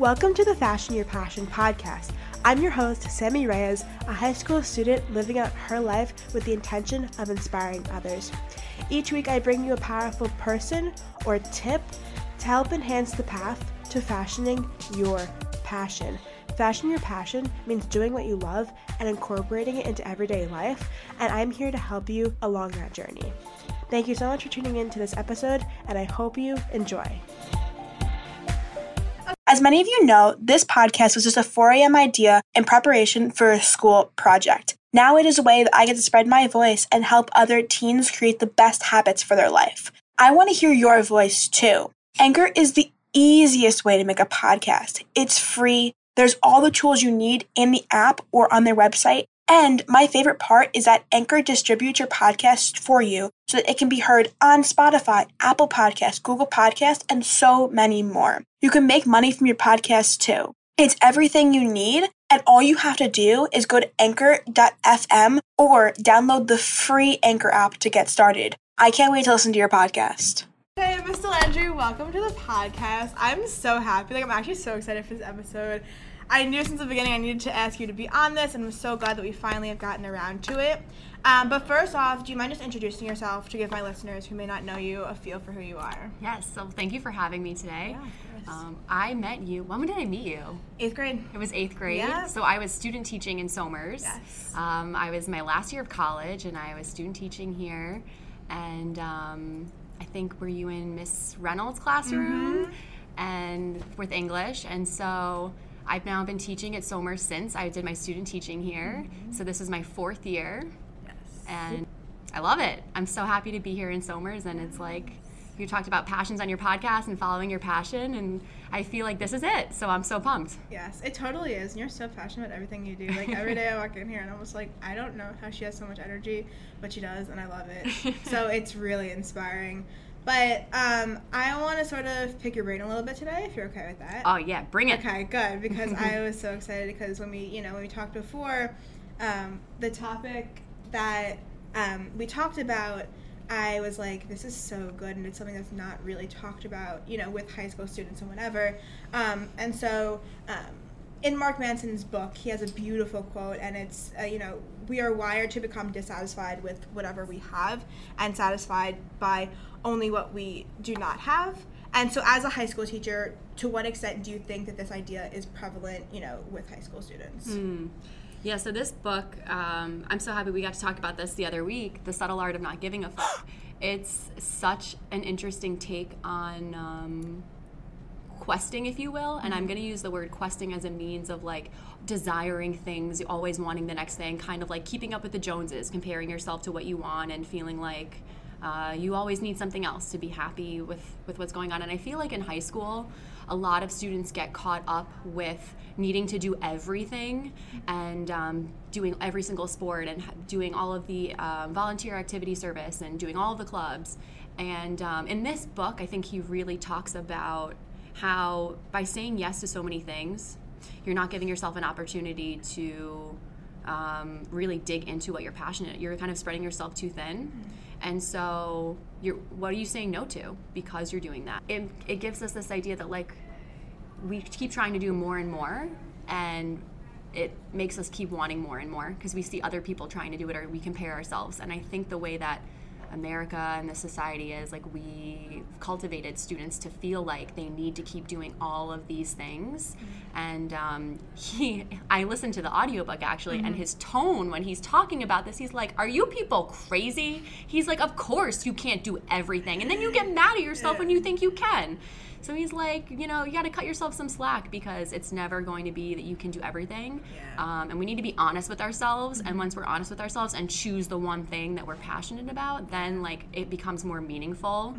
Welcome to the Fashion Your Passion podcast. I'm your host, Sammy Reyes, a high school student living out her life with the intention of inspiring others. Each week, I bring you a powerful person or tip to help enhance the path to fashioning your passion. Fashion your passion means doing what you love and incorporating it into everyday life, and I'm here to help you along that journey. Thank you so much for tuning in to this episode, and I hope you enjoy. As many of you know, this podcast was just a 4 a.m. idea in preparation for a school project. Now it is a way that I get to spread my voice and help other teens create the best habits for their life. I want to hear your voice too. Anchor is the easiest way to make a podcast. It's free. There's all the tools you need in the app or on their website. And my favorite part is that Anchor distributes your podcast for you so that it can be heard on Spotify, Apple Podcasts, Google Podcasts, and so many more. You can make money from your podcast too. It's everything you need, and all you have to do is go to anchor.fm or download the free Anchor app to get started. I can't wait to listen to your podcast. Hey, Mr. Andrew, welcome to the podcast. I'm so happy. Like, I'm actually so excited for this episode. I knew since the beginning I needed to ask you to be on this, and I'm so glad that we finally have gotten around to it. Um, but first off, do you mind just introducing yourself to give my listeners who may not know you a feel for who you are? Yes, so thank you for having me today. Yeah, um, I met you. When did I meet you? Eighth grade. It was eighth grade. Yeah. So I was student teaching in Somers. Yes. Um, I was my last year of college, and I was student teaching here. And um, I think were you in Miss Reynolds' classroom Mm-hmm. and with English, and so. I've now been teaching at Somers since I did my student teaching here. Mm-hmm. So this is my fourth year, Yes. and I love it. I'm so happy to be here in Somers, and it's like you talked about passions on your podcast and following your passion, and I feel like this is it. So I'm so pumped. Yes, it totally is. And you're so passionate about everything you do. Like every day I walk in here and I'm just like, I don't know how she has so much energy, but she does, and I love it. so it's really inspiring. But um, I want to sort of pick your brain a little bit today, if you're okay with that. Oh yeah, bring it. Okay, good. Because I was so excited because when we, you know, when we talked before, um, the topic that um, we talked about, I was like, this is so good, and it's something that's not really talked about, you know, with high school students and whatever. Um, and so, um, in Mark Manson's book, he has a beautiful quote, and it's, uh, you know, we are wired to become dissatisfied with whatever we have and satisfied by only what we do not have. And so, as a high school teacher, to what extent do you think that this idea is prevalent, you know, with high school students? Hmm. Yeah, so this book, um, I'm so happy we got to talk about this the other week The Subtle Art of Not Giving a Fuck. it's such an interesting take on um, questing, if you will. And I'm going to use the word questing as a means of like desiring things, always wanting the next thing, kind of like keeping up with the Joneses, comparing yourself to what you want and feeling like. Uh, you always need something else to be happy with, with what's going on. And I feel like in high school, a lot of students get caught up with needing to do everything and um, doing every single sport and doing all of the um, volunteer activity service and doing all the clubs. And um, in this book, I think he really talks about how by saying yes to so many things, you're not giving yourself an opportunity to um, really dig into what you're passionate. You're kind of spreading yourself too thin. And so, you're, what are you saying no to because you're doing that? It, it gives us this idea that, like, we keep trying to do more and more, and it makes us keep wanting more and more because we see other people trying to do it or we compare ourselves. And I think the way that America and the society is like we cultivated students to feel like they need to keep doing all of these things. And um, he i listened to the audiobook actually and his tone when he's talking about this he's like are you people crazy? He's like of course you can't do everything. And then you get mad at yourself when you think you can so he's like, you know, you got to cut yourself some slack because it's never going to be that you can do everything. Yeah. Um, and we need to be honest with ourselves. And once we're honest with ourselves and choose the one thing that we're passionate about, then like it becomes more meaningful.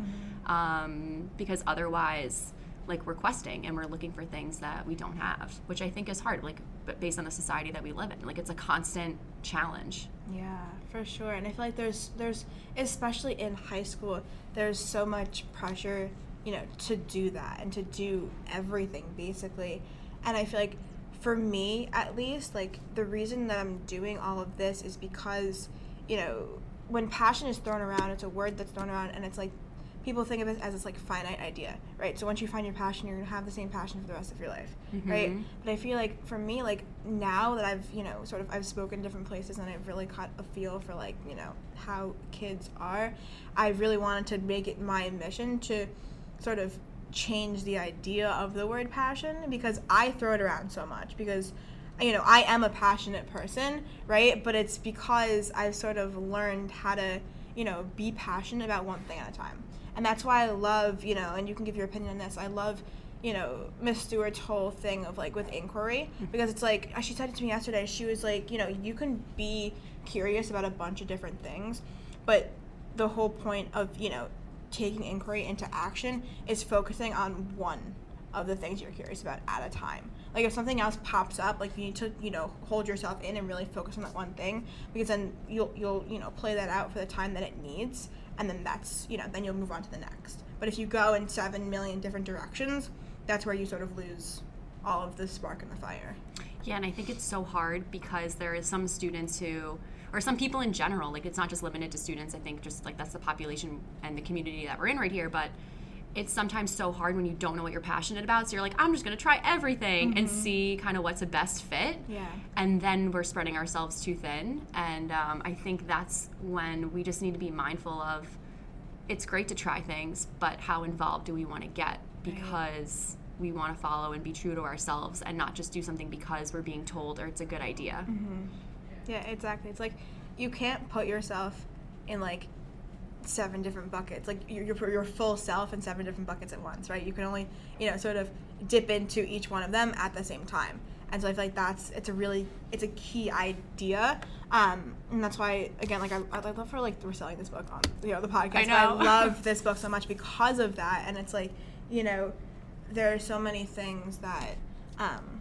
Um, because otherwise, like we're questing and we're looking for things that we don't have, which I think is hard. Like, but based on the society that we live in, like it's a constant challenge. Yeah, for sure. And I feel like there's there's especially in high school, there's so much pressure, you know, to do that and to do everything basically. And I feel like for me at least, like the reason that I'm doing all of this is because, you know, when passion is thrown around, it's a word that's thrown around and it's like people think of it as this like finite idea, right? So once you find your passion, you're gonna have the same passion for the rest of your life, mm-hmm. right? But I feel like for me, like now that I've you know sort of I've spoken different places and I've really caught a feel for like you know how kids are, I really wanted to make it my mission to sort of change the idea of the word passion because I throw it around so much because you know I am a passionate person, right? But it's because I've sort of learned how to you know be passionate about one thing at a time and that's why I love you know and you can give your opinion on this I love you know Miss Stewart's whole thing of like with inquiry mm-hmm. because it's like uh, she said it to me yesterday she was like you know you can be curious about a bunch of different things but the whole point of you know taking inquiry into action is focusing on one of the things you're curious about at a time. Like if something else pops up like you need to you know hold yourself in and really focus on that one thing because then you'll you'll you know play that out for the time that it needs and then that's you know then you'll move on to the next. But if you go in seven million different directions that's where you sort of lose all of the spark in the fire. Yeah, and I think it's so hard because there is some students who, or some people in general, like it's not just limited to students. I think just like that's the population and the community that we're in right here. But it's sometimes so hard when you don't know what you're passionate about. So you're like, I'm just gonna try everything and see kind of what's a best fit. Yeah. And then we're spreading ourselves too thin. And um, I think that's when we just need to be mindful of. It's great to try things, but how involved do we want to get? Because we want to follow and be true to ourselves and not just do something because we're being told or it's a good idea. Yeah, exactly. It's like you can't put yourself in like seven different buckets. Like you your your full self in seven different buckets at once, right? You can only you know sort of dip into each one of them at the same time. And so I feel like that's it's a really it's a key idea, um, and that's why again like I I love for like we're selling this book on you know the podcast. I know. I love this book so much because of that, and it's like you know there are so many things that um,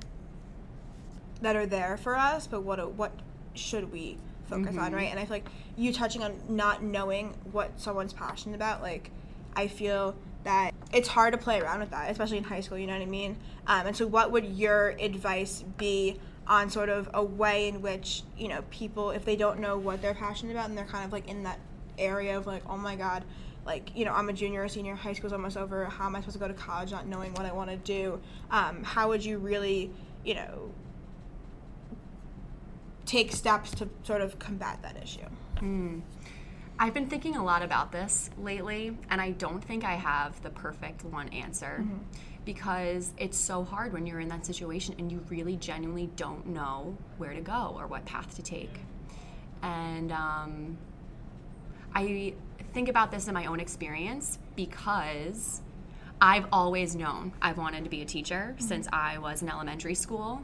that are there for us, but what what should we focus on, right? And I feel like you touching on not knowing what someone's passionate about, like I feel that it's hard to play around with that, especially in high school. You know what I mean? Um, and so, what would your advice be on sort of a way in which you know people, if they don't know what they're passionate about, and they're kind of like in that area of like, oh my god, like you know, I'm a junior or senior, high school's almost over. How am I supposed to go to college not knowing what I want to do? Um, how would you really, you know, take steps to sort of combat that issue? Hmm. I've been thinking a lot about this lately, and I don't think I have the perfect one answer mm-hmm. because it's so hard when you're in that situation and you really genuinely don't know where to go or what path to take. And um, I think about this in my own experience because I've always known I've wanted to be a teacher mm-hmm. since I was in elementary school.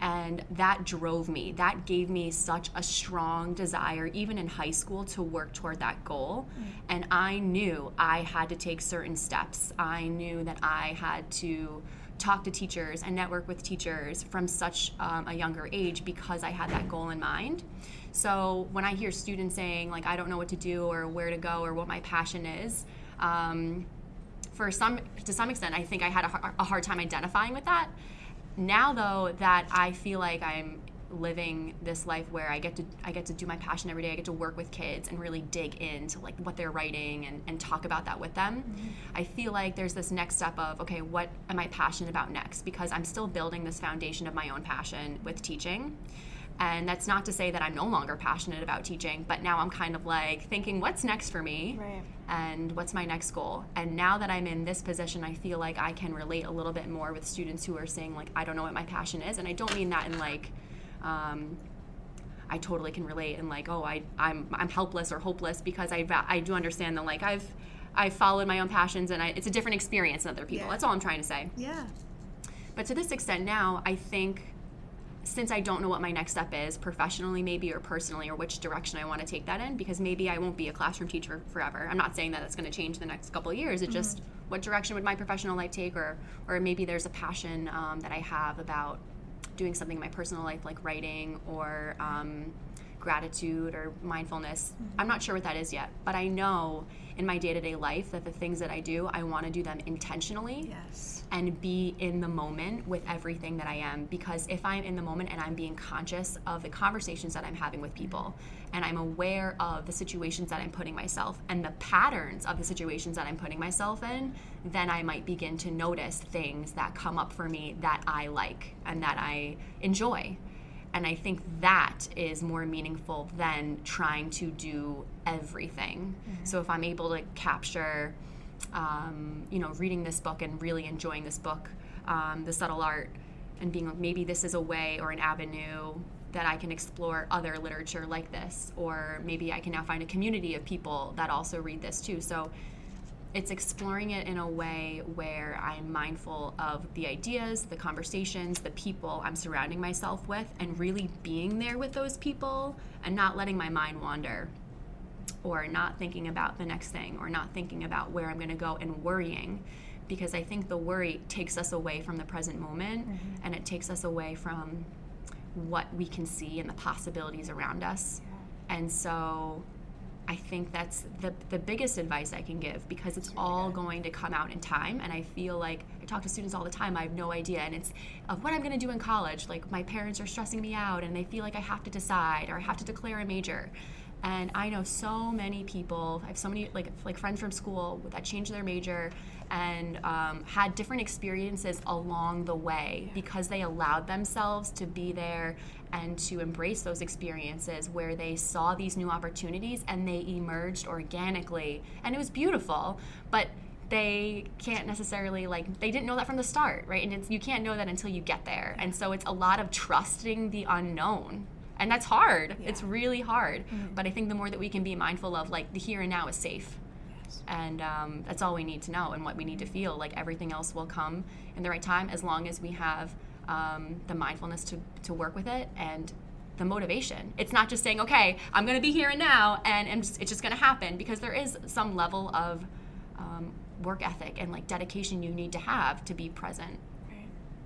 And that drove me. That gave me such a strong desire, even in high school, to work toward that goal. And I knew I had to take certain steps. I knew that I had to talk to teachers and network with teachers from such um, a younger age because I had that goal in mind. So when I hear students saying, like, I don't know what to do or where to go or what my passion is, um, for some to some extent i think i had a, a hard time identifying with that now though that i feel like i'm living this life where i get to i get to do my passion every day i get to work with kids and really dig into like what they're writing and, and talk about that with them mm-hmm. i feel like there's this next step of okay what am i passionate about next? Because i'm still building this foundation of my own passion with teaching and that's not to say that i'm no longer passionate about teaching but now i'm kind of like thinking what's next for me Right. and what's my next goal and now that i'm in this position i feel like i can relate a little bit more with students who are saying like i don't know what my passion is and i don't mean that in like um, i totally can relate and like oh I, I'm, I'm helpless or hopeless because I, I do understand that like i've i've followed my own passions and I, it's a different experience than other people Yeah. that's all i'm trying to say Yeah. but to this extent now, I think since I don't know what my next step is, professionally maybe or personally, or which direction I want to take that in, because maybe I won't be a classroom teacher forever. I'm not saying that it's going to change the next couple of years. It's just what direction would my professional life take, or or maybe there's a passion um, that I have about doing something in my personal life, like writing or um, gratitude or mindfulness. Mm-hmm. I'm not sure what that is yet, but I know in my day to day life that the things that I do, I want to do them intentionally. Yes. And be in the moment with everything that I am. Because if I'm in the moment and I'm being conscious of the conversations that I'm having with people, and I'm aware of the situations that I'm putting myself and the patterns of the situations that I'm putting myself in, then I might begin to notice things that come up for me that I like and that I enjoy. And I think that is more meaningful than trying to do everything. Mm-hmm. So if I'm able to capture, um, you know, reading this book and really enjoying this book, um, The Subtle Art, and being like, maybe this is a way or an avenue that I can explore other literature like this, or maybe I can now find a community of people that also read this too. So it's exploring it in a way where I'm mindful of the ideas, the conversations, the people I'm surrounding myself with, and really being there with those people and not letting my mind wander or not thinking about the next thing or not thinking about where I'm going to go and worrying because I think the worry takes us away from the present moment mm-hmm. and it takes us away from what we can see and the possibilities around us. Yeah. And so I think that's the, the biggest advice I can give because it's all going to come out in time. And I feel like I talk to students all the time, I have no idea. And it's of what I'm going to do in college. Like my parents are stressing me out and they feel like I have to decide or I have to declare a major. And I know so many people, I have so many like, like friends from school that changed their major and um, had different experiences along the way because they allowed themselves to be there and to embrace those experiences where they saw these new opportunities and they emerged organically. And it was beautiful but they can't necessarily like they didn't know that from the start right? And you can't know that until you get there. And so it's a lot of trusting the unknown and that's hard yeah. it's really hard mm-hmm. but i think the more that we can be mindful of like the here and now is safe and um, that's all we need to know and what we need to feel. Like everything else will come in the right time as long as we have um, the mindfulness to, to work with it and the motivation. It's not just saying, okay, I'm going to be here and now and, and it's just going to happen because there is some level of um, work ethic and like dedication you need to have to be present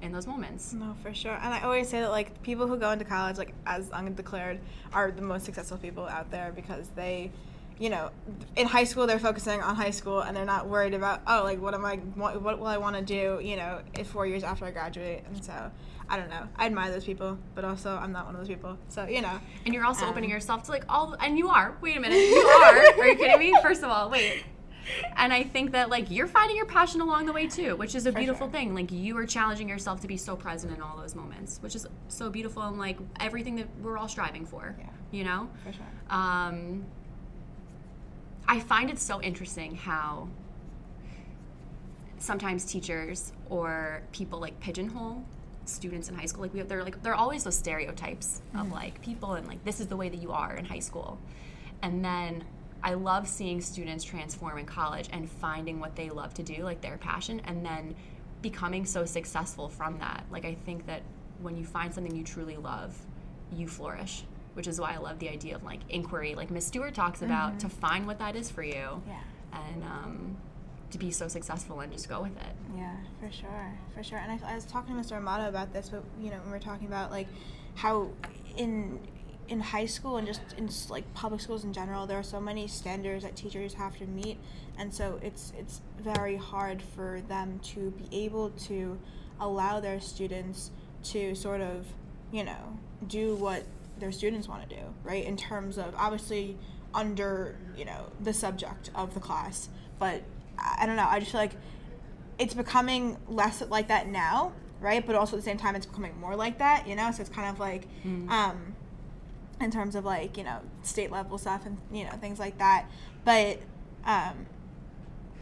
in those moments. No, for sure. And I always say that like people who go into college, like as undeclared, are the most successful people out there because they you know, in high school they're focusing on high school and they're not worried about oh like what am I what, what will I want to do you know four years after I graduate? And so I don't know. I admire those people but also I'm not one of those people. So you know. And you're also um, opening yourself to like all and you are. Wait a minute. You are. Are you kidding me? First of all wait and I think that like you're finding your passion along the way too, which is a beautiful sure. thing. Like you are challenging yourself to be so present in all those moments, which is so beautiful and like everything that we're all striving for. Yeah. You know. For sure. Um, I find it so interesting how sometimes teachers or people like pigeonhole students in high school. Like we, have, they're like they're always those stereotypes mm-hmm. of like people and like this is the way that you are in high school, and then I love seeing students transform in college and finding what they love to do, like their passion, and then becoming so successful from that. Like I think that when you find something you truly love, you flourish which is why I love the idea of like inquiry, like Miss Stewart talks about, mm-hmm. to find what that is for you. Yeah. And um, to be so successful and just go with it. Yeah, for sure, for sure. And I, I was talking to Mr. Amato about this, but you know, when we are talking about like how in in high school and just in like public schools in general, there are so many standards that teachers have to meet, and so it's it's very hard for them to be able to allow their students to sort of, you know, do what their students want to do, right? In terms of obviously under, you know, the subject of the class. But I don't know, I just feel like it's becoming less like that now, right? But also at the same time, it's becoming more like that, you know? So it's kind of like, mm. um, in terms of like, you know, state level stuff and, you know, things like that. But, um,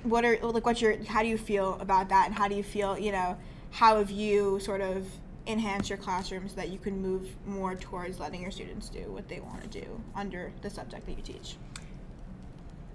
what are, like, what's your, how do you feel about that? And how do you feel, you know, how have you sort of enhanced your classroom so that you can move more towards letting your students do what they want to do under the subject that you teach?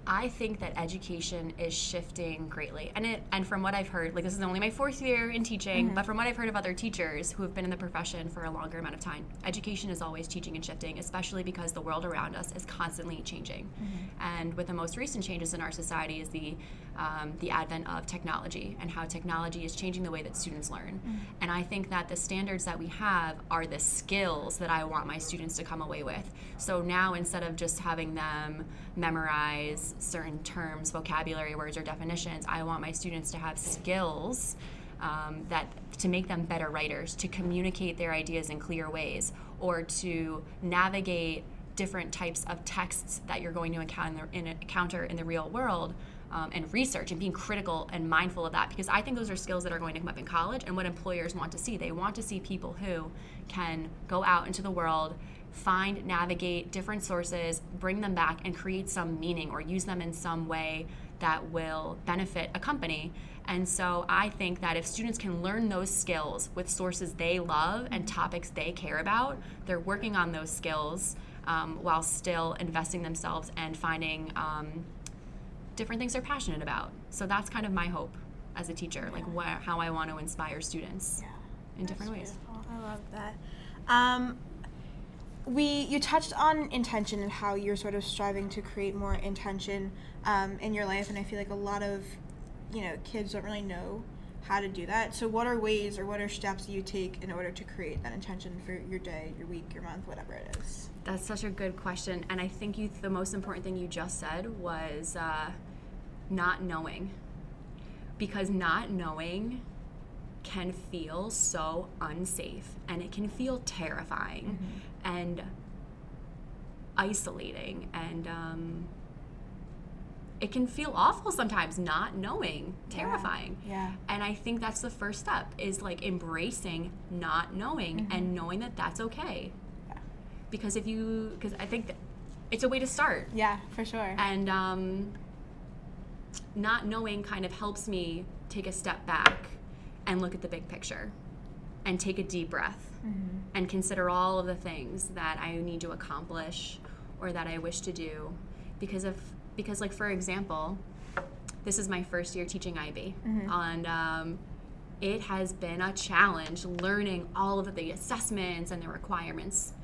I think that education is shifting greatly. And it and from what I've heard, like this is only my fourth year in teaching, Mm-hmm. but from what I've heard of other teachers who have been in the profession for a longer amount of time, education is always changing and shifting, especially because the world around us is constantly changing. Mm-hmm. And with the most recent changes in our society is the um, the advent of technology and how technology is changing the way that students learn. Mm-hmm. And I think that the standards that we have are the skills that I want my students to come away with. So now instead of just having them memorize certain terms, vocabulary, words, or definitions, I want my students to have skills um, that to make them better writers, to communicate their ideas in clear ways, or to navigate different types of texts that you're going to encounter in, encounter in the real world um, and research and being critical and mindful of that because I think those are skills that are going to come up in college and what employers want to see. They want to see people who can go out into the world, find, navigate different sources, bring them back, and create some meaning or use them in some way that will benefit a company. And so I think that if students can learn those skills with sources they love and topics they care about, they're working on those skills um, while still investing themselves and finding um, different things they're passionate about. So that's kind of my hope as a teacher, like wha- how I want to inspire students in different ways. beautiful. I love that. Um, we you touched on intention and how you're sort of striving to create more intention um, in your life, and I feel like a lot of you know kids don't really know how to do that. So, what are ways or what are steps you take in order to create that intention for your day, your week, your month, whatever it is? That's such a good question, and I think you the most important thing you just said was uh, not knowing, because not knowing can feel so unsafe and it can feel terrifying and isolating and um, it can feel awful sometimes not knowing terrifying Yeah. and i think that's the first step is like embracing not knowing and knowing that that's okay Yeah. because if you because i think that it's a way to start Yeah, for sure. and um, not knowing kind of helps me take a step back and look at the big picture and take a deep breath mm-hmm. and consider all of the things that I need to accomplish or that I wish to do because of because like for example this is my first year teaching IB mm-hmm. and um, it has been a challenge learning all of the assessments and the requirements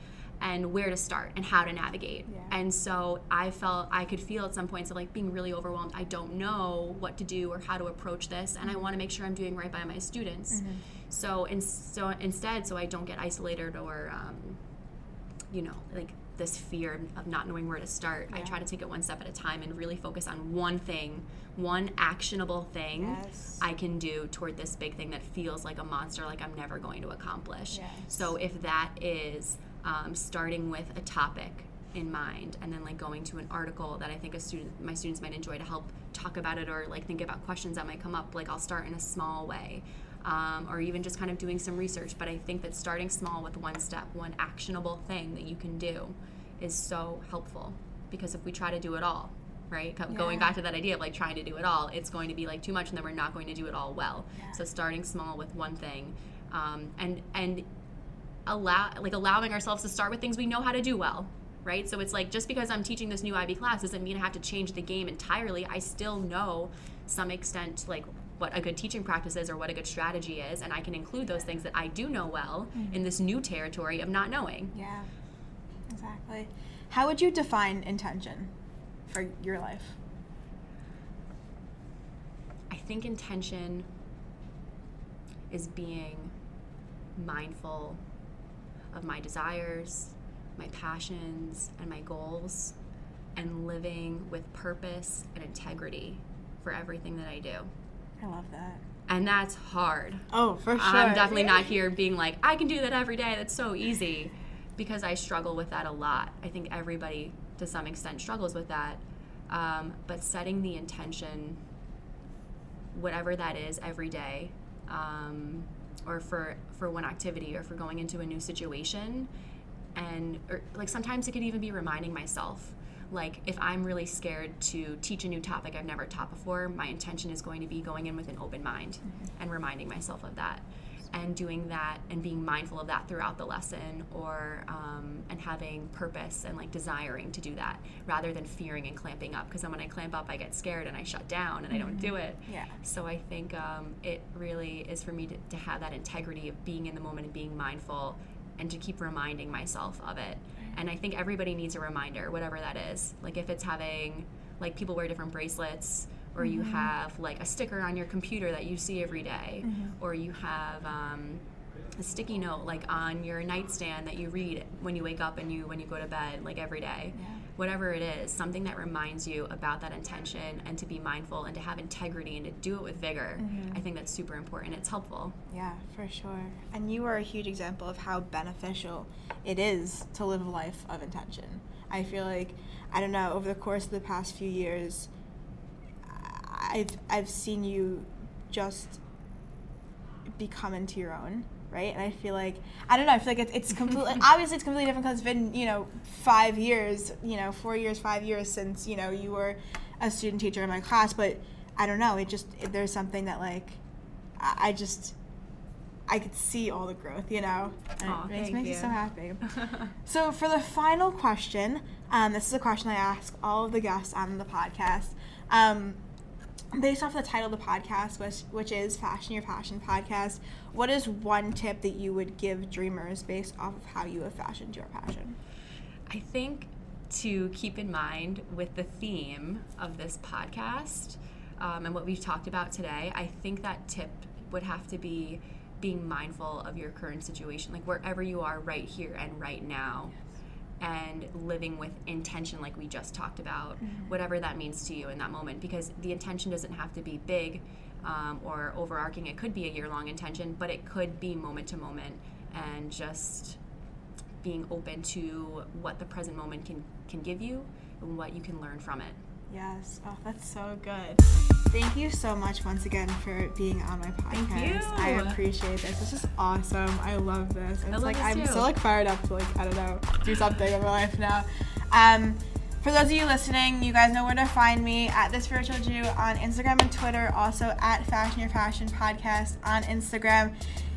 and where to start and how to navigate. Yeah. And so I felt I could feel at some points of like being really overwhelmed. I don't know what to do or how to approach this, and I mm-hmm. want to make sure I'm doing right by my students. So, in, so instead, so I don't get isolated or, um, you know, like this fear of not knowing where to start. I try to take it one step at a time and really focus on one thing, one actionable thing Yes. I can do toward this big thing that feels like a monster, like I'm never going to accomplish. Yes. So if that is um, starting with a topic in mind and then like going to an article that I think a student my students might enjoy to help talk about it or like think about questions that might come up like I'll start in a small way um, or even just kind of doing some research but I think that starting small with one step one actionable thing that you can do is so helpful. Because if we try to do it all right Co- going back to that idea of like trying to do it all it's going to be like too much and then we're not going to do it all well. Yeah. so starting small with one thing um, and and allow like allowing ourselves to start with things we know how to do well right? So it's like just because i'm teaching this new ib class doesn't mean i have to change the game entirely. I still know some extent like what a good teaching practice is or what a good strategy is and i can include those things that i do know well mm-hmm. in this new territory of not knowing Yeah, exactly. How would you define intention for your life? I think intention is being mindful of my desires, my passions, and my goals, and living with purpose and integrity for everything that I do. I love that. And that's hard. Oh, for sure. I'm definitely not here being like, I can do that every day. That's so easy. Because I struggle with that a lot. I think everybody, to some extent, struggles with that. Um, but setting the intention, whatever that is, every day, um, or for for one activity, or for going into a new situation, and or like sometimes it could even be reminding myself like if i'm really scared to teach a new topic i've never taught before my intention is going to be going in with an open mind and reminding myself of that and doing that and being mindful of that throughout the lesson or um, and having purpose and like desiring to do that rather than fearing and clamping up. Because then when i clamp up i get scared and i shut down and i don't do it. Yeah. so i think um, it really is for me to, to have that integrity of being in the moment and being mindful and to keep reminding myself of it and i think everybody needs a reminder whatever that is. Like if it's having like people wear different bracelets or you have like a sticker on your computer that you see every day, or you have um, a sticky note like on your nightstand that you read when you wake up and you when you go to bed like every day. Yeah. Whatever it is something that reminds you about that intention and to be mindful and to have integrity and to do it with vigor mm-hmm. i think that's super important it's helpful Yeah, for sure. And you are a huge example of how beneficial it is to live a life of intention. I feel like, I don't know, over the course of the past few years, I've, I've seen you just become into your own, right? And I feel like, I don't know, I feel like it's, it's completely, obviously it's completely different because it's been, you know, five years, you know, four years, five years since, you know, you were a student teacher in my class, but I don't know, it just, it, there's something that like, I I just, I could see all the growth, you know? And Aw, it makes me so happy. So for the final question, um, this is a question I ask all of the guests on the podcast. Um, based off the title of the podcast, which, which is Fashion Your Passion Podcast, what is one tip that you would give dreamers based off of how you have fashioned your passion? I think to keep in mind with the theme of this podcast um, and what we've talked about today, I think that tip would have to be being mindful of your current situation, like wherever you are right here and right now, and living with intention, like we just talked about, whatever that means to you in that moment, because the intention doesn't have to be big. Um, or overarching, it could be a year long intention, but it could be moment to moment and just being open to what the present moment can can give you and what you can learn from it. Yes. Oh, that's so good. Thank you so much once again for being on my podcast. Thank you. I appreciate this. This is awesome. I love this. And I it's like I'm too. so like fired up to like I don't know do something in my life now. Um, for those of you listening, you guys know where to find me at the Spiritual Jew on Instagram and Twitter. Also at Fashion Your Passion Podcast on Instagram.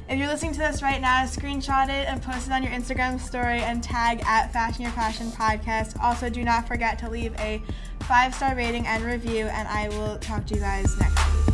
If you're listening to this right now, screenshot it and post it on your Instagram story and tag at Fashion Your Passion Podcast. Also, do not forget to leave a five star rating and review, and I will talk to you guys next week.